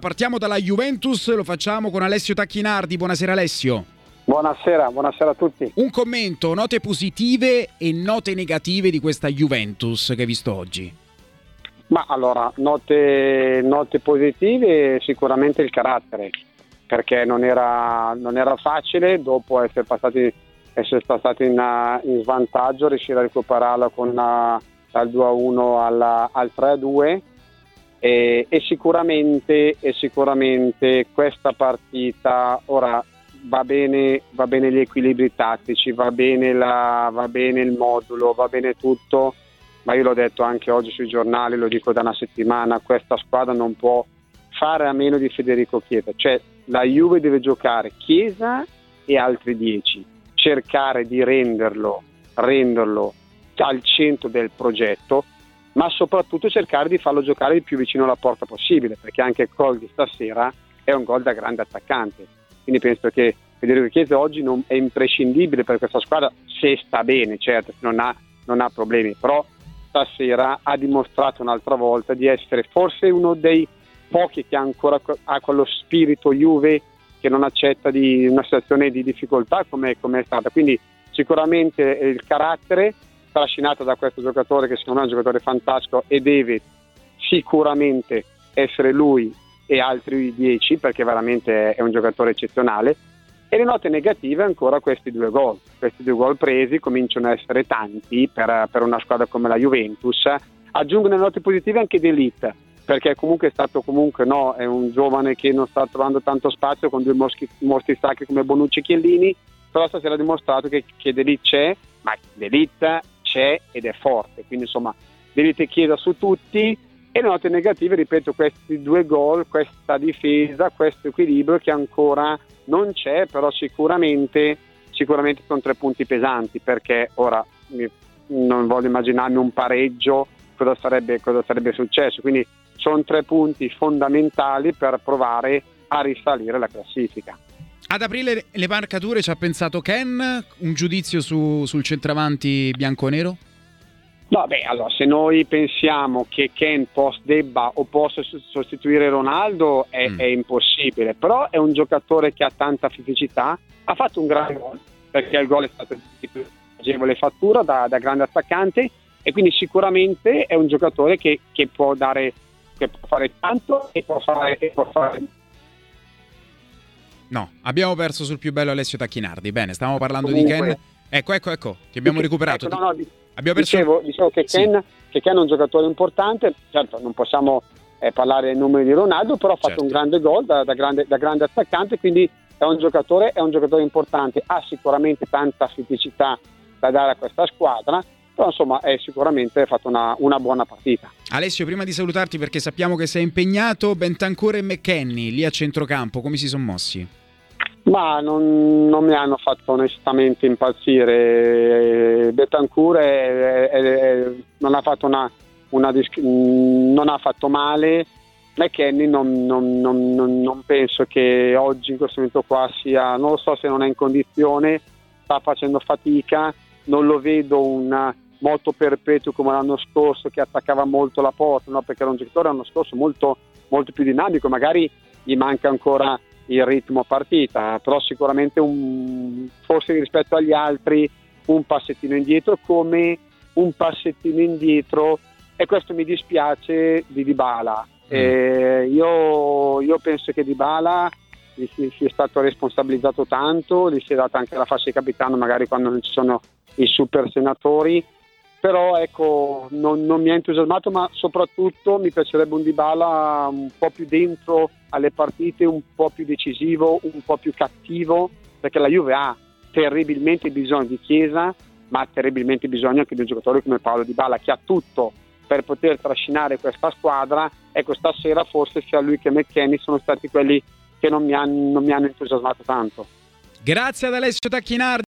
Partiamo dalla Juventus, lo facciamo con Alessio Tacchinardi. Buonasera Alessio. Buonasera, buonasera a tutti. Un commento, note positive e note negative di questa Juventus che hai visto oggi. Ma allora, note, note positive sicuramente il carattere, perché non era, non era facile dopo essere passati, essere passati in, in, svantaggio, riuscire a recuperarla con una, dal 2-1 alla, al 3-2 e, e, sicuramente, e sicuramente questa partita ora va bene, va bene gli equilibri tattici, va bene, la, va bene il modulo, va bene tutto, ma io l'ho detto anche oggi sui giornali, lo dico da una settimana, questa squadra non può fare a meno di Federico Chiesa, cioè la Juve deve giocare Chiesa e altri 10, cercare di renderlo, renderlo al centro del progetto ma soprattutto cercare di farlo giocare il più vicino alla porta possibile, perché anche il gol di stasera è un gol da grande attaccante. Quindi penso che Federico Chiesa oggi non è imprescindibile per questa squadra, se sta bene, certo, non ha, non ha problemi, però stasera ha dimostrato un'altra volta di essere forse uno dei pochi che ancora ha quello spirito Juve che non accetta di una situazione di difficoltà come, come è stata. Quindi sicuramente il carattere trascinato da questo giocatore che secondo me è un giocatore fantastico e deve sicuramente essere lui e altri 10 perché veramente è un giocatore eccezionale. E le note negative ancora questi due gol. Questi due gol presi cominciano a essere tanti per, per una squadra come la Juventus. Aggiungono le note positive anche di Elite perché comunque è stato comunque no, è un giovane che non sta trovando tanto spazio con due mostri, mostri sacri come Bonucci e Chiellini però stasera ha dimostrato che, che D'Elite c'è ma D'Elite c'è ed è forte, quindi insomma Delite chieda su tutti. E le note negative, ripeto, questi due gol, questa difesa, questo equilibrio che ancora non c'è, però sicuramente, sicuramente sono tre punti pesanti perché ora non voglio immaginarmi un pareggio, cosa sarebbe, cosa sarebbe successo, quindi sono tre punti fondamentali per provare a risalire la classifica. Ad aprire le marcature ci ha pensato Ken, un giudizio su, sul centravanti bianco-nero? Vabbè, allora se noi pensiamo che Ken post debba o possa sostituire Ronaldo è, mm. è, impossibile, però è un giocatore che ha tanta fisicità, ha fatto un gran gol perché il gol è stato di più agevole fattura da, da, grande attaccante e quindi sicuramente è un giocatore che, che, può dare, che può fare tanto e può fare, e può fare No, abbiamo perso sul più bello Alessio Tacchinardi. Bene, stavamo parlando Comunque, di Ken. Ecco, ecco, ecco, ti abbiamo recuperato. Ecco, no, no, abbiamo perso... dicevo, dicevo che, Ken, sì. che, Ken, è un giocatore importante. Certo, non possiamo eh, parlare dei numeri di Ronaldo, però ha fatto certo. un grande gol da, da, grande, da, grande, attaccante, quindi è un, giocatore, è un giocatore importante. Ha sicuramente tanta fisicità da dare a questa squadra però insomma è sicuramente fatto una, una, buona partita. Alessio, prima di salutarti perché sappiamo che sei impegnato, Bentancur e McKenny lì a centrocampo, come si sono mossi? Ma non, non, mi hanno fatto onestamente impazzire. Betancourt è, è, è, non, ha fatto una, una disc- non ha fatto male. McKenny non, non, non, penso che oggi in questo momento qua sia, non lo so se non è in condizione, sta facendo fatica, non lo vedo un moto perpetuo come l'anno scorso che attaccava molto la porta, no? perché era un giocatore l'anno scorso molto, molto più dinamico, magari gli manca ancora il ritmo partita, però sicuramente un, forse rispetto agli altri un passettino indietro come un passettino indietro e questo mi dispiace di Dybala. Mm. Eh, io, io, penso che Dybala gli sia stato responsabilizzato tanto, gli si è data anche la fascia di capitano magari quando non ci sono i super senatori però ecco, non, non, mi ha entusiasmato, ma soprattutto mi piacerebbe un Dybala un po' più dentro alle partite, un po' più decisivo, un po' più cattivo, perché la Juve ha terribilmente bisogno di Chiesa, ma ha terribilmente bisogno anche di un giocatore come Paolo Dybala che ha tutto per poter trascinare questa squadra. Ecco, stasera forse sia lui che McKenny sono stati quelli che non mi hanno, non mi hanno entusiasmato tanto. Grazie ad Alessio Tacchinardi.